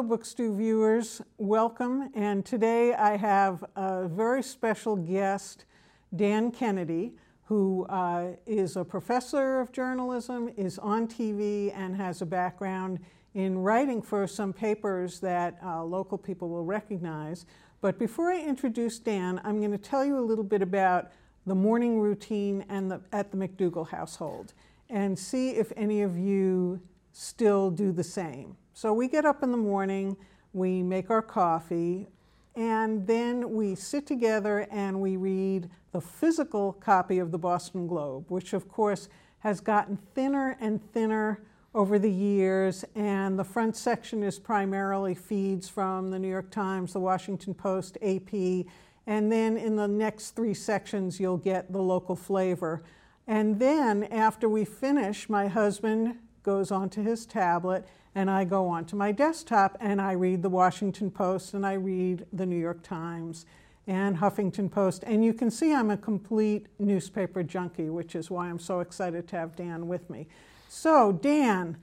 Hello, Bookstew viewers. Welcome. And today I have a very special guest, Dan Kennedy, who uh, is a professor of journalism, is on TV, and has a background in writing for some papers that uh, local people will recognize. But before I introduce Dan, I'm going to tell you a little bit about the morning routine and the, at the McDougall household and see if any of you still do the same. So we get up in the morning, we make our coffee, and then we sit together and we read the physical copy of the Boston Globe, which of course has gotten thinner and thinner over the years. And the front section is primarily feeds from the New York Times, the Washington Post, AP. And then in the next three sections, you'll get the local flavor. And then after we finish, my husband goes onto his tablet and I go onto my desktop and I read the Washington Post and I read the New York Times and Huffington Post. And you can see I'm a complete newspaper junkie, which is why I'm so excited to have Dan with me. So, Dan,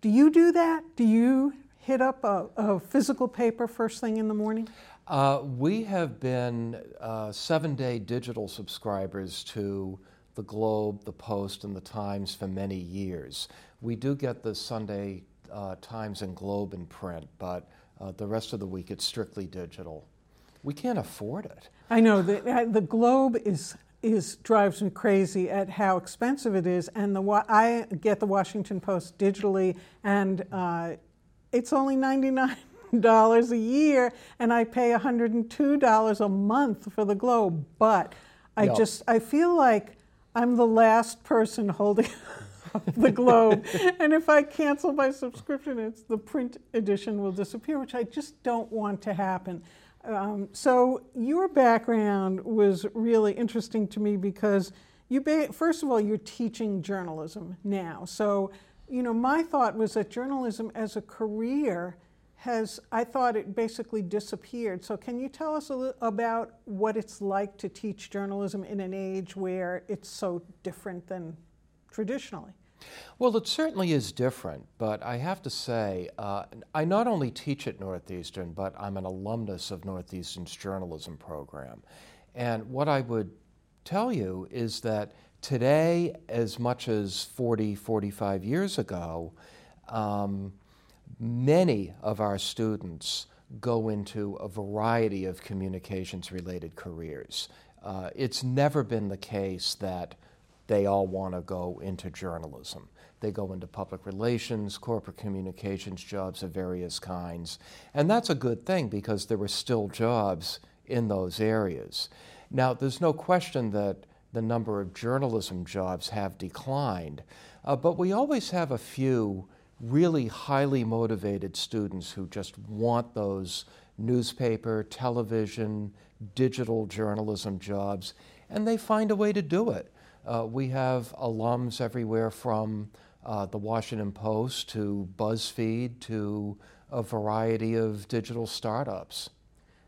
do you do that? Do you hit up a, a physical paper first thing in the morning? Uh, we have been uh, seven day digital subscribers to the Globe, the Post, and the Times for many years. We do get the Sunday uh, Times and Globe in print, but uh, the rest of the week it's strictly digital. We can't afford it. I know the the Globe is is drives me crazy at how expensive it is, and the I get the Washington Post digitally, and uh, it's only ninety nine dollars a year, and I pay one hundred and two dollars a month for the Globe. But I yep. just I feel like I'm the last person holding the Globe. and if I cancel my subscription, it's the print edition will disappear, which I just don't want to happen. Um, so your background was really interesting to me because you, ba- first of all, you're teaching journalism now. So, you know, my thought was that journalism as a career has, I thought it basically disappeared. So, can you tell us about what it's like to teach journalism in an age where it's so different than traditionally? Well, it certainly is different, but I have to say, uh, I not only teach at Northeastern, but I'm an alumnus of Northeastern's journalism program. And what I would tell you is that today, as much as 40, 45 years ago, um, many of our students go into a variety of communications related careers. Uh, it's never been the case that they all want to go into journalism. They go into public relations, corporate communications jobs of various kinds. And that's a good thing because there were still jobs in those areas. Now, there's no question that the number of journalism jobs have declined, uh, but we always have a few really highly motivated students who just want those newspaper, television, digital journalism jobs, and they find a way to do it. Uh, we have alums everywhere from uh, the Washington Post to BuzzFeed to a variety of digital startups.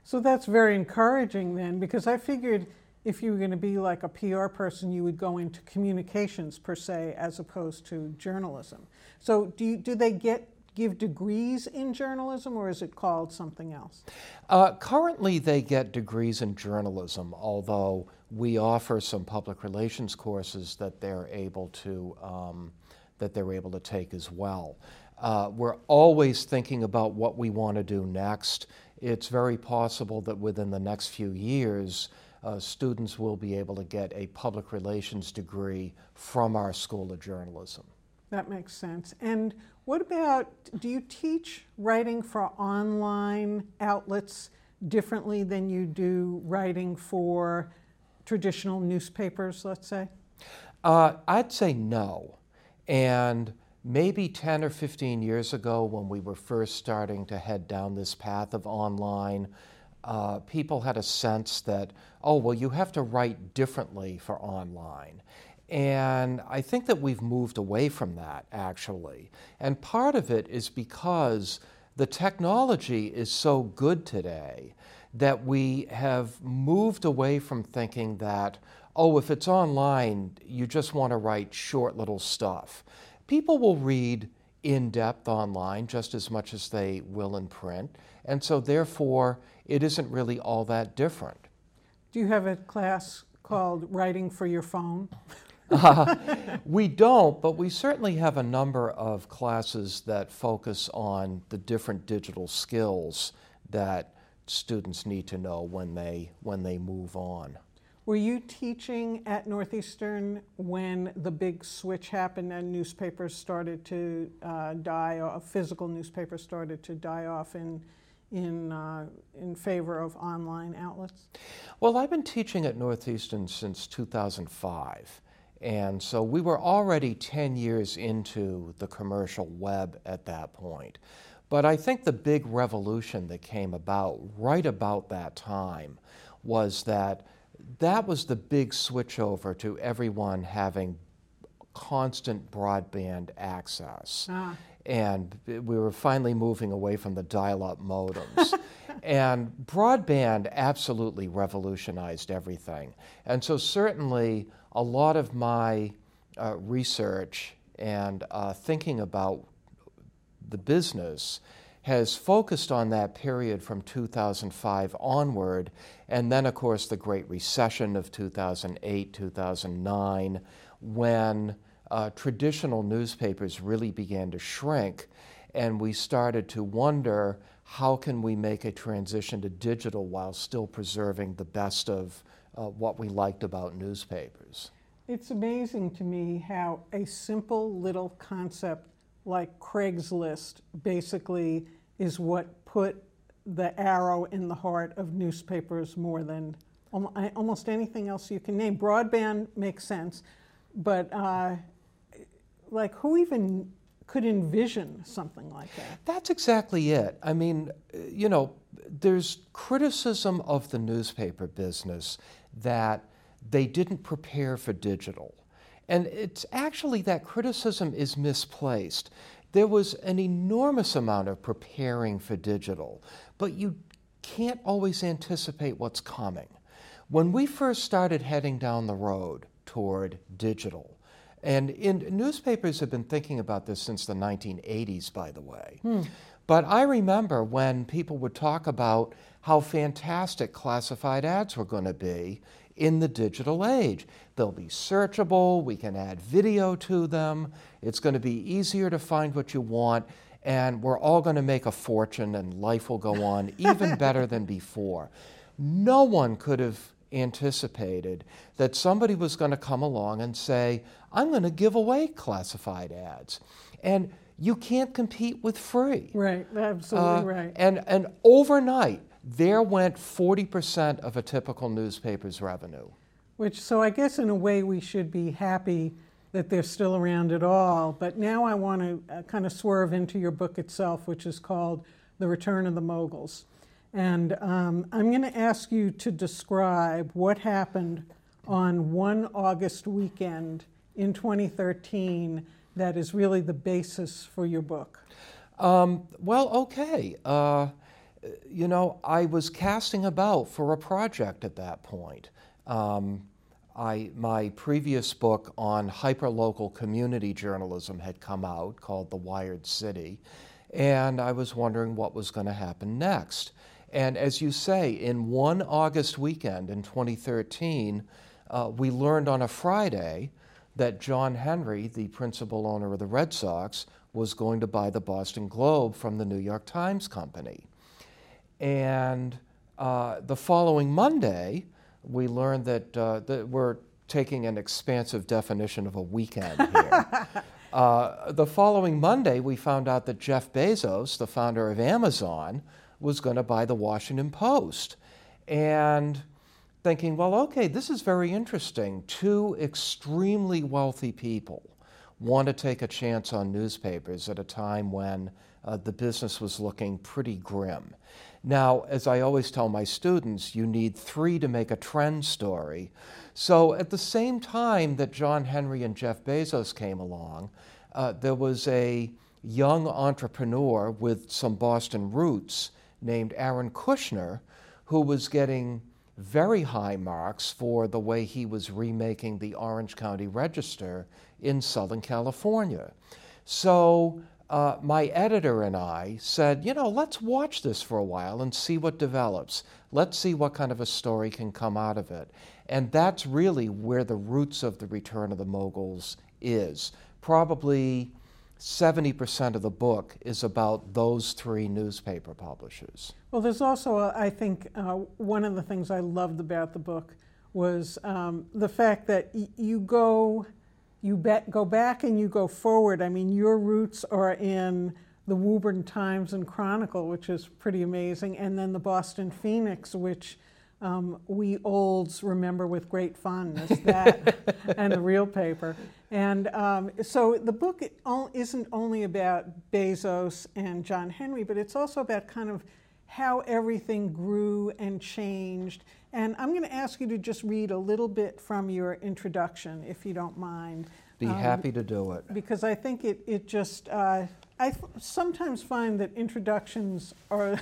So that's very encouraging then, because I figured if you were going to be like a PR person, you would go into communications per se, as opposed to journalism. So do you, do they get give degrees in journalism, or is it called something else? Uh, currently, they get degrees in journalism, although we offer some public relations courses that they're able to um, that they're able to take as well. Uh, we're always thinking about what we want to do next. It's very possible that within the next few years, uh, students will be able to get a public relations degree from our School of Journalism. That makes sense. And what about, do you teach writing for online outlets differently than you do writing for traditional newspapers, let's say? Uh, I'd say no. And maybe 10 or 15 years ago, when we were first starting to head down this path of online, uh, people had a sense that, oh, well, you have to write differently for online. And I think that we've moved away from that, actually. And part of it is because the technology is so good today that we have moved away from thinking that, oh, if it's online, you just want to write short little stuff. People will read in depth online just as much as they will in print. And so, therefore, it isn't really all that different. Do you have a class called Writing for Your Phone? uh, we don't, but we certainly have a number of classes that focus on the different digital skills that students need to know when they, when they move on. Were you teaching at Northeastern when the big switch happened and newspapers started to uh, die, or physical newspapers started to die off in, in, uh, in favor of online outlets? Well, I've been teaching at Northeastern since 2005. And so we were already 10 years into the commercial web at that point. But I think the big revolution that came about right about that time was that that was the big switchover to everyone having constant broadband access. Ah. And we were finally moving away from the dial up modems. and broadband absolutely revolutionized everything. And so, certainly, a lot of my uh, research and uh, thinking about the business has focused on that period from 2005 onward, and then, of course, the Great Recession of 2008, 2009, when uh, traditional newspapers really began to shrink, and we started to wonder how can we make a transition to digital while still preserving the best of uh, what we liked about newspapers. It's amazing to me how a simple little concept like Craigslist basically is what put the arrow in the heart of newspapers more than almost anything else you can name. Broadband makes sense, but uh, like who even could envision something like that? That's exactly it. I mean, you know, there's criticism of the newspaper business that they didn't prepare for digital. And it's actually that criticism is misplaced. There was an enormous amount of preparing for digital, but you can't always anticipate what's coming. When we first started heading down the road toward digital, and in, newspapers have been thinking about this since the 1980s, by the way. Hmm. But I remember when people would talk about how fantastic classified ads were going to be in the digital age. They'll be searchable, we can add video to them, it's going to be easier to find what you want, and we're all going to make a fortune and life will go on even better than before. No one could have anticipated that somebody was going to come along and say, I'm going to give away classified ads. And you can't compete with free. Right, absolutely uh, right. And, and overnight, there went 40% of a typical newspaper's revenue. Which, so I guess in a way we should be happy that they're still around at all. But now I want to uh, kind of swerve into your book itself, which is called The Return of the Moguls. And um, I'm going to ask you to describe what happened on one August weekend in 2013 that is really the basis for your book. Um, well, okay. Uh, you know, I was casting about for a project at that point. Um, I, my previous book on hyperlocal community journalism had come out called The Wired City, and I was wondering what was going to happen next. And as you say, in one August weekend in 2013, uh, we learned on a Friday that John Henry, the principal owner of the Red Sox, was going to buy the Boston Globe from the New York Times Company. And uh, the following Monday, we learned that, uh, that we're taking an expansive definition of a weekend here. uh, the following Monday, we found out that Jeff Bezos, the founder of Amazon, was going to buy the Washington Post. And thinking, well, okay, this is very interesting. Two extremely wealthy people want to take a chance on newspapers at a time when uh, the business was looking pretty grim. Now, as I always tell my students, you need three to make a trend story. So, at the same time that John Henry and Jeff Bezos came along, uh, there was a young entrepreneur with some Boston roots named Aaron Kushner who was getting very high marks for the way he was remaking the Orange County Register in Southern California. So uh, my editor and I said, you know, let's watch this for a while and see what develops. Let's see what kind of a story can come out of it. And that's really where the roots of the Return of the Moguls is. Probably 70% of the book is about those three newspaper publishers. Well, there's also, uh, I think, uh, one of the things I loved about the book was um, the fact that y- you go, you go back and you go forward. I mean, your roots are in the Woburn Times and Chronicle, which is pretty amazing, and then the Boston Phoenix, which um, we olds remember with great fondness that and the real paper. And um, so the book isn't only about Bezos and John Henry, but it's also about kind of how everything grew and changed. And I'm going to ask you to just read a little bit from your introduction, if you don't mind. Be um, happy to do it. Because I think it, it just, uh, I sometimes find that introductions are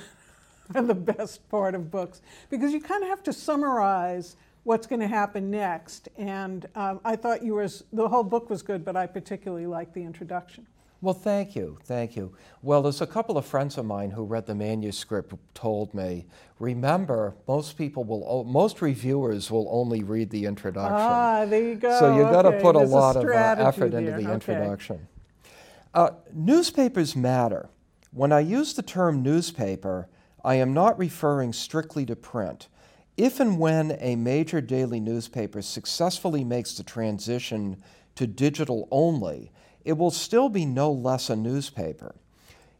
the best part of books because you kind of have to summarize what's going to happen next. And um, I thought you was the whole book was good, but I particularly liked the introduction. Well, thank you, thank you. Well, there's a couple of friends of mine who read the manuscript told me, remember, most people will, most reviewers will only read the introduction. Ah, there you go. So you've got to put there's a lot a of uh, effort there. into the okay. introduction. Uh, newspapers matter. When I use the term newspaper, I am not referring strictly to print. If and when a major daily newspaper successfully makes the transition to digital only, it will still be no less a newspaper.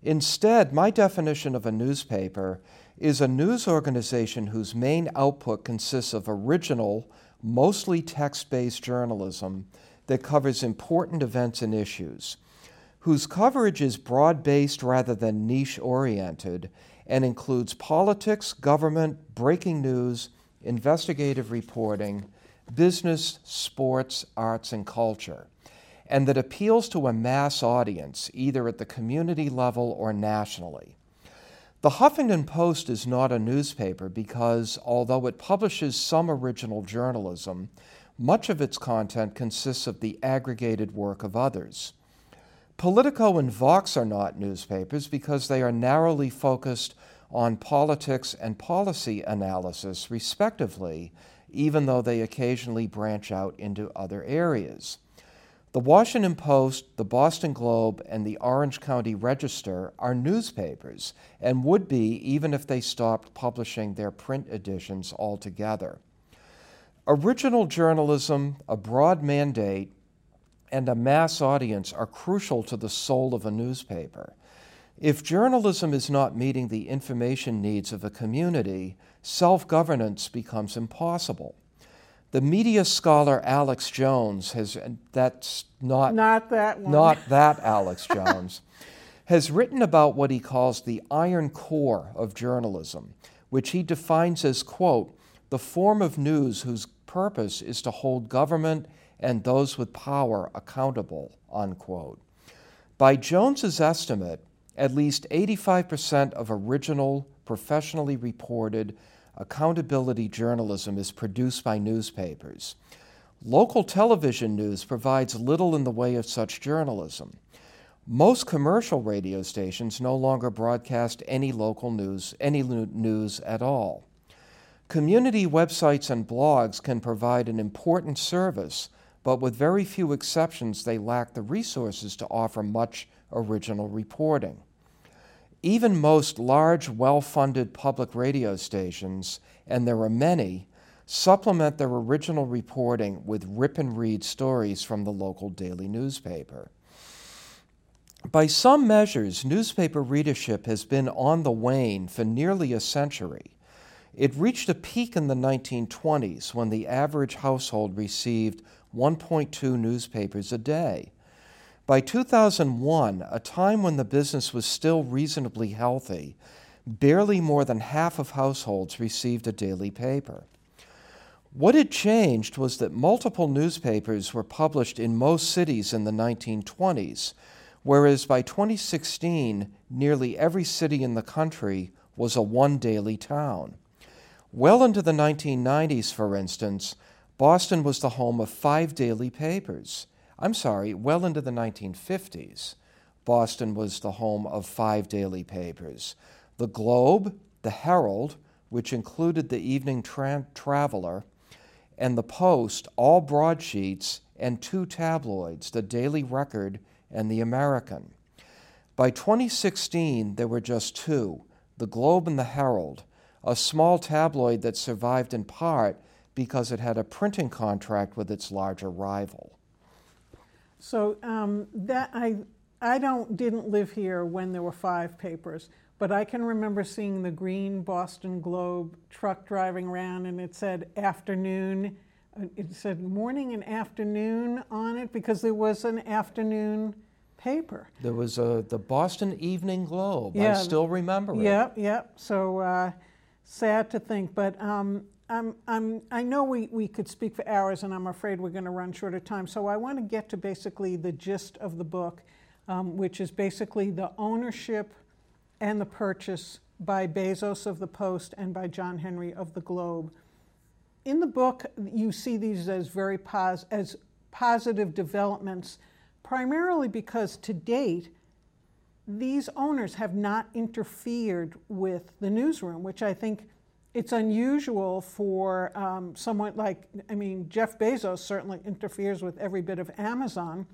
Instead, my definition of a newspaper is a news organization whose main output consists of original, mostly text based journalism that covers important events and issues, whose coverage is broad based rather than niche oriented, and includes politics, government, breaking news, investigative reporting, business, sports, arts, and culture, and that appeals to a mass audience, either at the community level or nationally. The Huffington Post is not a newspaper because, although it publishes some original journalism, much of its content consists of the aggregated work of others. Politico and Vox are not newspapers because they are narrowly focused on politics and policy analysis, respectively, even though they occasionally branch out into other areas. The Washington Post, the Boston Globe, and the Orange County Register are newspapers and would be even if they stopped publishing their print editions altogether. Original journalism, a broad mandate, and a mass audience are crucial to the soul of a newspaper. If journalism is not meeting the information needs of a community, self governance becomes impossible. The media scholar Alex Jones has, that's not, not that one. Not that Alex Jones, has written about what he calls the iron core of journalism, which he defines as, quote, the form of news whose purpose is to hold government and those with power accountable, unquote. By Jones's estimate, at least 85% of original, professionally reported accountability journalism is produced by newspapers. Local television news provides little in the way of such journalism. Most commercial radio stations no longer broadcast any local news, any news at all. Community websites and blogs can provide an important service but with very few exceptions, they lack the resources to offer much original reporting. Even most large, well funded public radio stations, and there are many, supplement their original reporting with rip and read stories from the local daily newspaper. By some measures, newspaper readership has been on the wane for nearly a century. It reached a peak in the 1920s when the average household received 1.2 newspapers a day. By 2001, a time when the business was still reasonably healthy, barely more than half of households received a daily paper. What had changed was that multiple newspapers were published in most cities in the 1920s, whereas by 2016, nearly every city in the country was a one daily town. Well into the 1990s, for instance, Boston was the home of five daily papers. I'm sorry, well into the 1950s. Boston was the home of five daily papers the Globe, the Herald, which included the Evening Tra- Traveler, and the Post, all broadsheets, and two tabloids, the Daily Record and the American. By 2016, there were just two the Globe and the Herald, a small tabloid that survived in part because it had a printing contract with its larger rival. So um, that I I don't didn't live here when there were five papers, but I can remember seeing the green Boston Globe truck driving around, and it said afternoon. Uh, it said morning and afternoon on it because there was an afternoon paper. There was a, the Boston Evening Globe. Yeah, I still remember it. Yep, yep. So uh, sad to think, but um, I'm, I'm, I know we, we could speak for hours, and I'm afraid we're going to run short of time. So I want to get to basically the gist of the book, um, which is basically the ownership and the purchase by Bezos of the Post and by John Henry of the Globe. In the book, you see these as very pos- as positive developments, primarily because to date, these owners have not interfered with the newsroom, which I think it's unusual for um, someone like, I mean, Jeff Bezos certainly interferes with every bit of Amazon,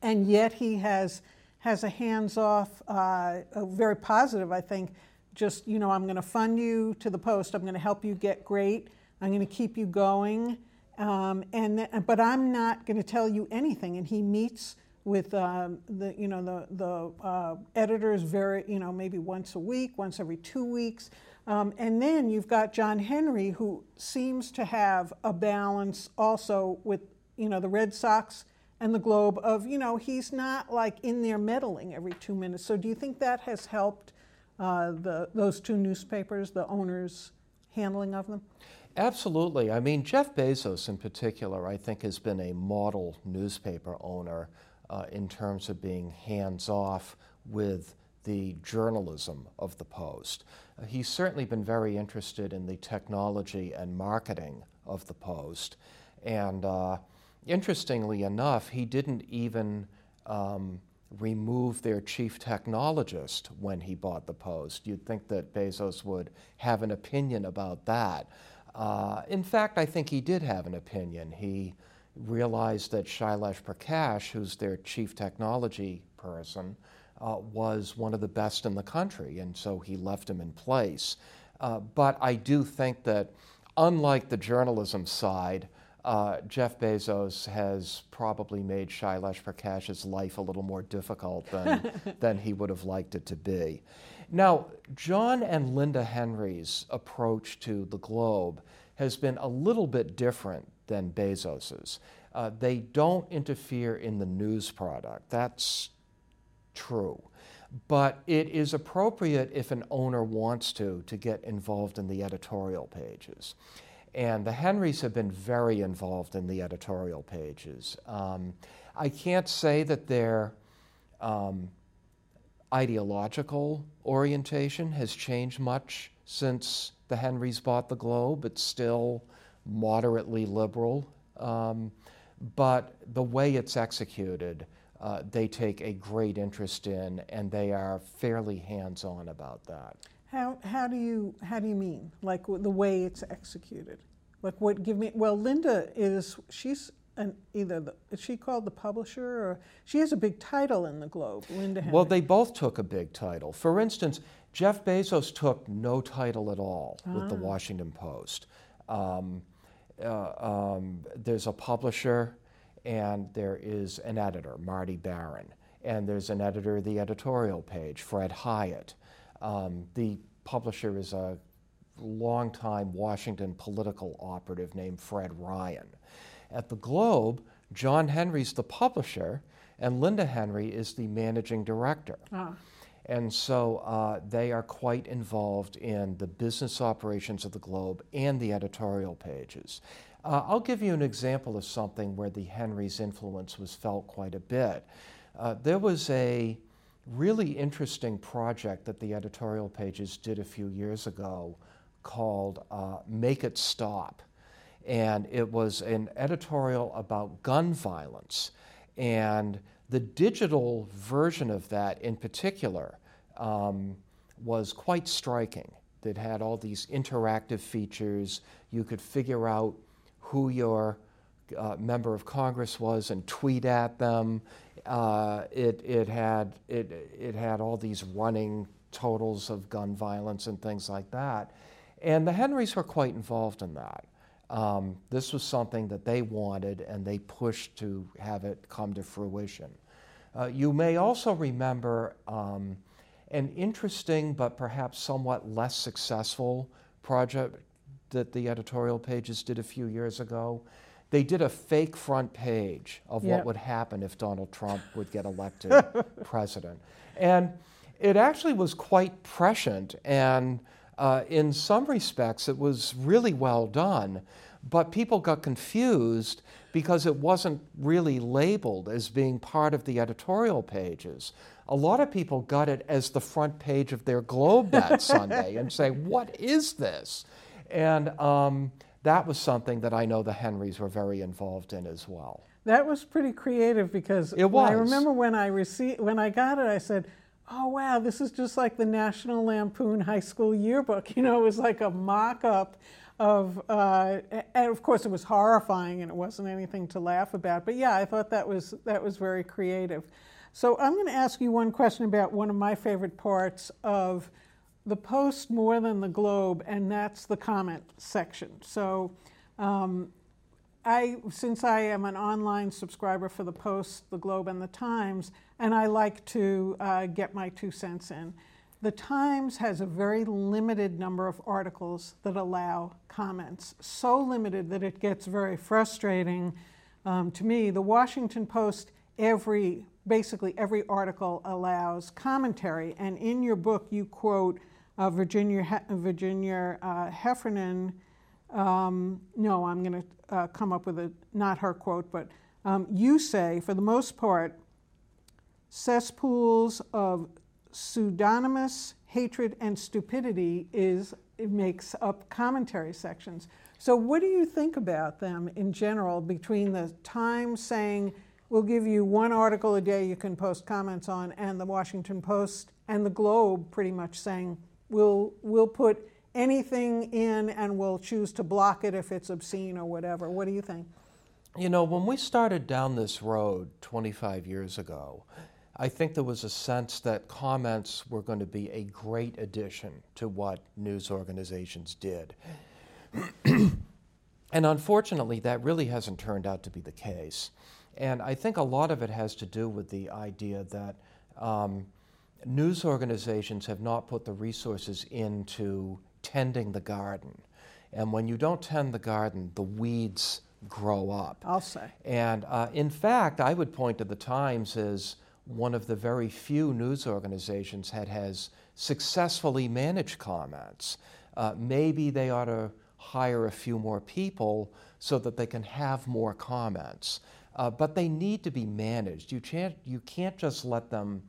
and yet he has has a hands-off, uh, a very positive, I think. Just you know, I'm going to fund you to the post. I'm going to help you get great. I'm going to keep you going, um, and but I'm not going to tell you anything. And he meets with um, the you know the the uh, editors very you know maybe once a week, once every two weeks. Um, and then you've got John Henry, who seems to have a balance also with you know the Red Sox and the Globe of you know he's not like in there meddling every two minutes. So do you think that has helped uh, the those two newspapers, the owners' handling of them? Absolutely. I mean, Jeff Bezos in particular, I think, has been a model newspaper owner uh, in terms of being hands off with the journalism of the Post. Uh, he's certainly been very interested in the technology and marketing of the Post. And uh, interestingly enough, he didn't even um, remove their chief technologist when he bought the Post. You'd think that Bezos would have an opinion about that. Uh, in fact, I think he did have an opinion. He realized that Shailesh Prakash, who's their chief technology person, uh, was one of the best in the country, and so he left him in place. Uh, but I do think that, unlike the journalism side, uh, Jeff Bezos has probably made Shailesh Prakash's life a little more difficult than, than he would have liked it to be. Now, John and Linda Henry's approach to the globe has been a little bit different than Bezos's. Uh, they don't interfere in the news product. That's true. But it is appropriate if an owner wants to, to get involved in the editorial pages. And the Henrys have been very involved in the editorial pages. Um, I can't say that their um, ideological orientation has changed much since the Henrys bought the Globe. It's still moderately liberal. Um, but the way it's executed, uh, they take a great interest in, and they are fairly hands on about that. How, how, do you, how do you mean? Like the way it's executed? Like what, give me, well, Linda is, she's an, either, the, is she called the publisher or, she has a big title in the Globe, Linda Henry. Well, they both took a big title. For instance, Jeff Bezos took no title at all ah. with the ah. Washington Post. Um, uh, um, there's a publisher and there is an editor, Marty Baron, and there's an editor of the editorial page, Fred Hiatt. Um, the publisher is a longtime Washington political operative named Fred Ryan. At the Globe, John Henry's the publisher, and Linda Henry is the managing director. Ah. And so uh, they are quite involved in the business operations of the Globe and the editorial pages. Uh, I'll give you an example of something where the Henry's influence was felt quite a bit. Uh, there was a really interesting project that the editorial pages did a few years ago called uh, Make It Stop. And it was an editorial about gun violence. And the digital version of that, in particular, um, was quite striking. That had all these interactive features. You could figure out who your uh, member of Congress was and tweet at them. Uh, it, it, had, it, it had all these running totals of gun violence and things like that. And the Henrys were quite involved in that. Um, this was something that they wanted and they pushed to have it come to fruition. Uh, you may also remember um, an interesting but perhaps somewhat less successful project that the editorial pages did a few years ago. They did a fake front page of yep. what would happen if Donald Trump would get elected president. And it actually was quite prescient, and uh, in some respects, it was really well done. But people got confused because it wasn't really labeled as being part of the editorial pages. A lot of people got it as the front page of their Globe that Sunday and say, What is this? And um, that was something that I know the Henrys were very involved in as well. That was pretty creative because it was. I remember when I received when I got it, I said, "Oh wow, this is just like the National Lampoon High School Yearbook." You know, it was like a mock-up of, uh, and of course, it was horrifying and it wasn't anything to laugh about. But yeah, I thought that was that was very creative. So I'm going to ask you one question about one of my favorite parts of the Post more than the Globe, and that's the comment section. So, um, I, since I am an online subscriber for the Post, the Globe, and the Times, and I like to uh, get my two cents in. The Times has a very limited number of articles that allow comments, so limited that it gets very frustrating um, to me. The Washington Post, every basically every article allows commentary, and in your book you quote uh, Virginia, he- Virginia uh, Heffernan. Um, no, I'm going to uh, come up with a not her quote, but um, you say, for the most part, cesspools of pseudonymous hatred and stupidity is it makes up commentary sections. So, what do you think about them in general between the Times saying we'll give you one article a day you can post comments on, and the Washington Post and the Globe pretty much saying We'll, we'll put anything in and we'll choose to block it if it's obscene or whatever. What do you think? You know, when we started down this road 25 years ago, I think there was a sense that comments were going to be a great addition to what news organizations did. and unfortunately, that really hasn't turned out to be the case. And I think a lot of it has to do with the idea that um, news organizations have not put the resources into tending the garden. And when you don't tend the garden, the weeds grow up. I'll say. And uh, in fact, I would point to the Times as one of the very few news organizations that has successfully managed comments. Uh, maybe they ought to hire a few more people so that they can have more comments. Uh, but they need to be managed. You can't, you can't just let them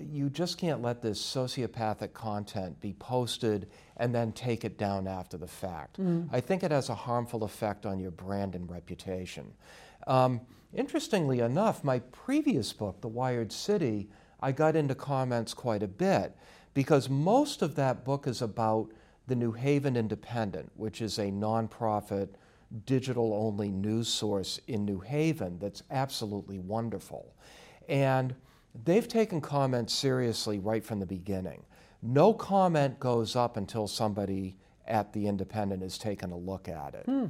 you just can't let this sociopathic content be posted and then take it down after the fact. Mm. I think it has a harmful effect on your brand and reputation. Um, interestingly enough, my previous book, The Wired City, I got into comments quite a bit because most of that book is about the New Haven Independent, which is a nonprofit, digital only news source in New Haven that's absolutely wonderful. And they've taken comments seriously right from the beginning. No comment goes up until somebody at the Independent has taken a look at it. Hmm.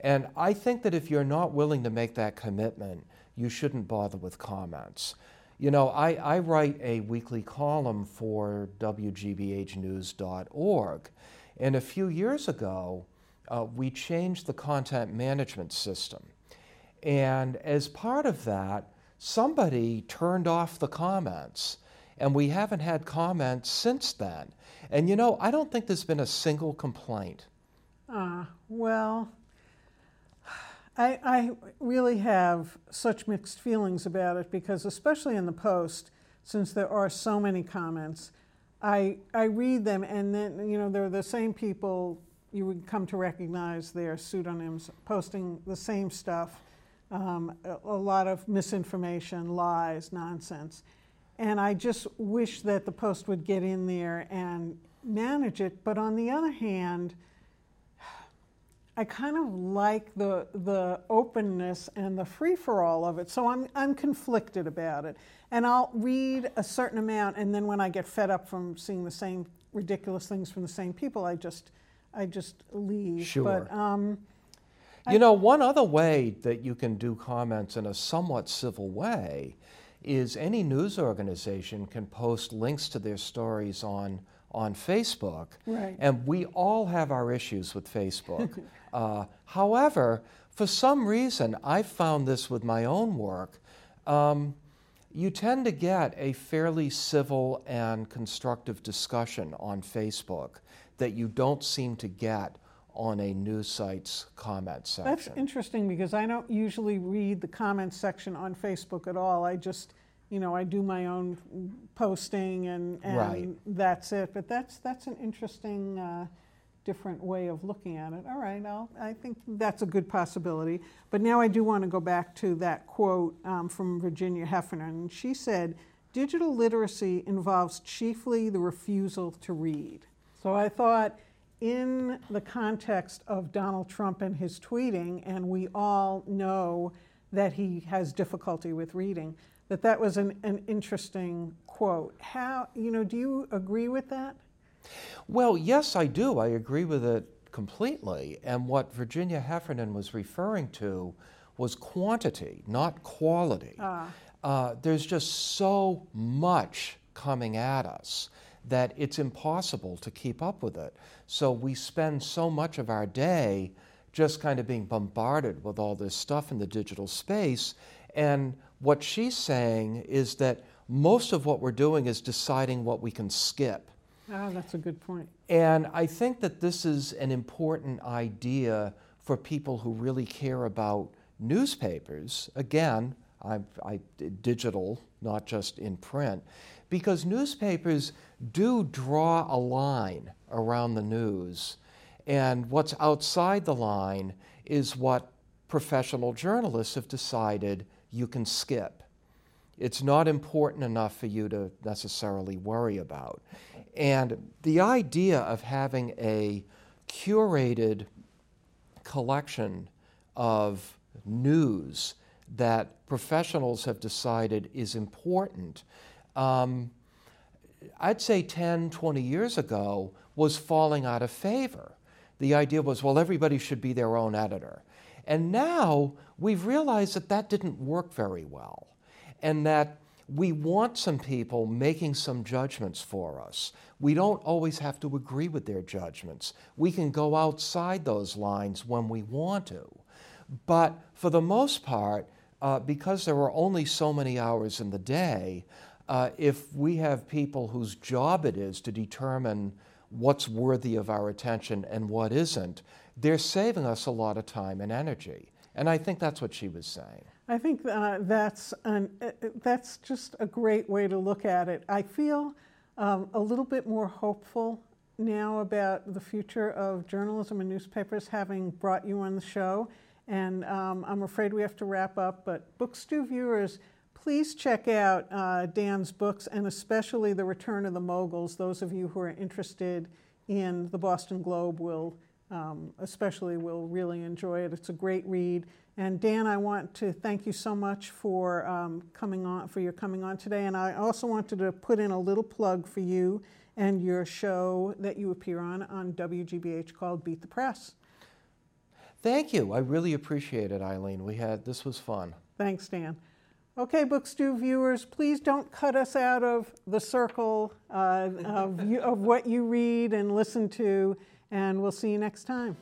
And I think that if you're not willing to make that commitment, you shouldn't bother with comments. You know, I, I write a weekly column for WGBHnews.org, and a few years ago, uh, we changed the content management system. And as part of that, somebody turned off the comments. And we haven't had comments since then. And you know, I don't think there's been a single complaint. Uh, well, I, I really have such mixed feelings about it because, especially in the Post, since there are so many comments, I, I read them and then, you know, they're the same people you would come to recognize their pseudonyms posting the same stuff um, a, lot of misinformation, lies, nonsense. And I just wish that the Post would get in there and manage it. But on the other hand, I kind of like the, the openness and the free for all of it. So I'm, I'm conflicted about it. And I'll read a certain amount, and then when I get fed up from seeing the same ridiculous things from the same people, I just, I just leave. Sure. But, um, You know, one other way that you can do comments in a somewhat civil way is any news organization can post links to their stories on on Facebook. Right. And we all have our issues with Facebook. uh, however, for some reason, I've found this with my own work. Um, you tend to get a fairly civil and constructive discussion on Facebook that you don't seem to get on a news site's comment section. That's interesting because I don't usually read the comment section on Facebook at all. I just, you know, I do my own posting and, and Right. that's it. But that's that's an interesting, uh, different way of looking at it. All right, I'll, I think that's a good possibility. But now I do want to go back to that quote um, from Virginia Heffernan. She said, "Digital literacy involves chiefly the refusal to read." So I thought in the context of Donald Trump and his tweeting, and we all know that he has difficulty with reading, that that was an, an interesting quote. How, you know, do you agree with that? Well, yes, I do. I agree with it completely. And what Virginia Heffernan was referring to was quantity, not quality. Uh, there's just so much coming at us that it's impossible to keep up with it. So we spend so much of our day just kind of being bombarded with all this stuff in the digital space. And what she's saying is that most of what we're doing is deciding what we can skip. Oh, that's a good point. And I think that this is an important idea for people who really care about newspapers. Again, I, I, digital, not just in print, because newspapers do draw a line around the news. And what's outside the line is what professional journalists have decided you can skip. It's not important enough for you to necessarily worry about. And the idea of having a curated collection of news that professionals have decided is important, um, I'd say 10, 20 years ago, was falling out of favor. The idea was, well, everybody should be their own editor. And now we've realized that that didn't work very well, and that we want some people making some judgments for us. We don't always have to agree with their judgments. We can go outside those lines when we want to. But for the most part, uh, because there are only so many hours in the day, uh, if we have people whose job it is to determine what's worthy of our attention and what isn't, they're saving us a lot of time and energy. And I think that's what she was saying. I think uh, that's an, uh, that's just a great way to look at it. I feel um, a little bit more hopeful now about the future of journalism and newspapers, having brought you on the show. And um, I'm afraid we have to wrap up. But Books Stew viewers, please check out uh, Dan's books, and especially The Return of the Moguls. Those of you who are interested in the Boston Globe will um, especially will really enjoy it. It's a great read. And Dan, I want to thank you so much for um, coming on, for your coming on today. And I also wanted to put in a little plug for you and your show that you appear on on WGBH called Beat the Press. Thank you. I really appreciate it, Eileen. We had this was fun. Thanks, Dan. Okay, Book Stew viewers, please don't cut us out of the circle uh, of, you, of what you read and listen to, and we'll see you next time.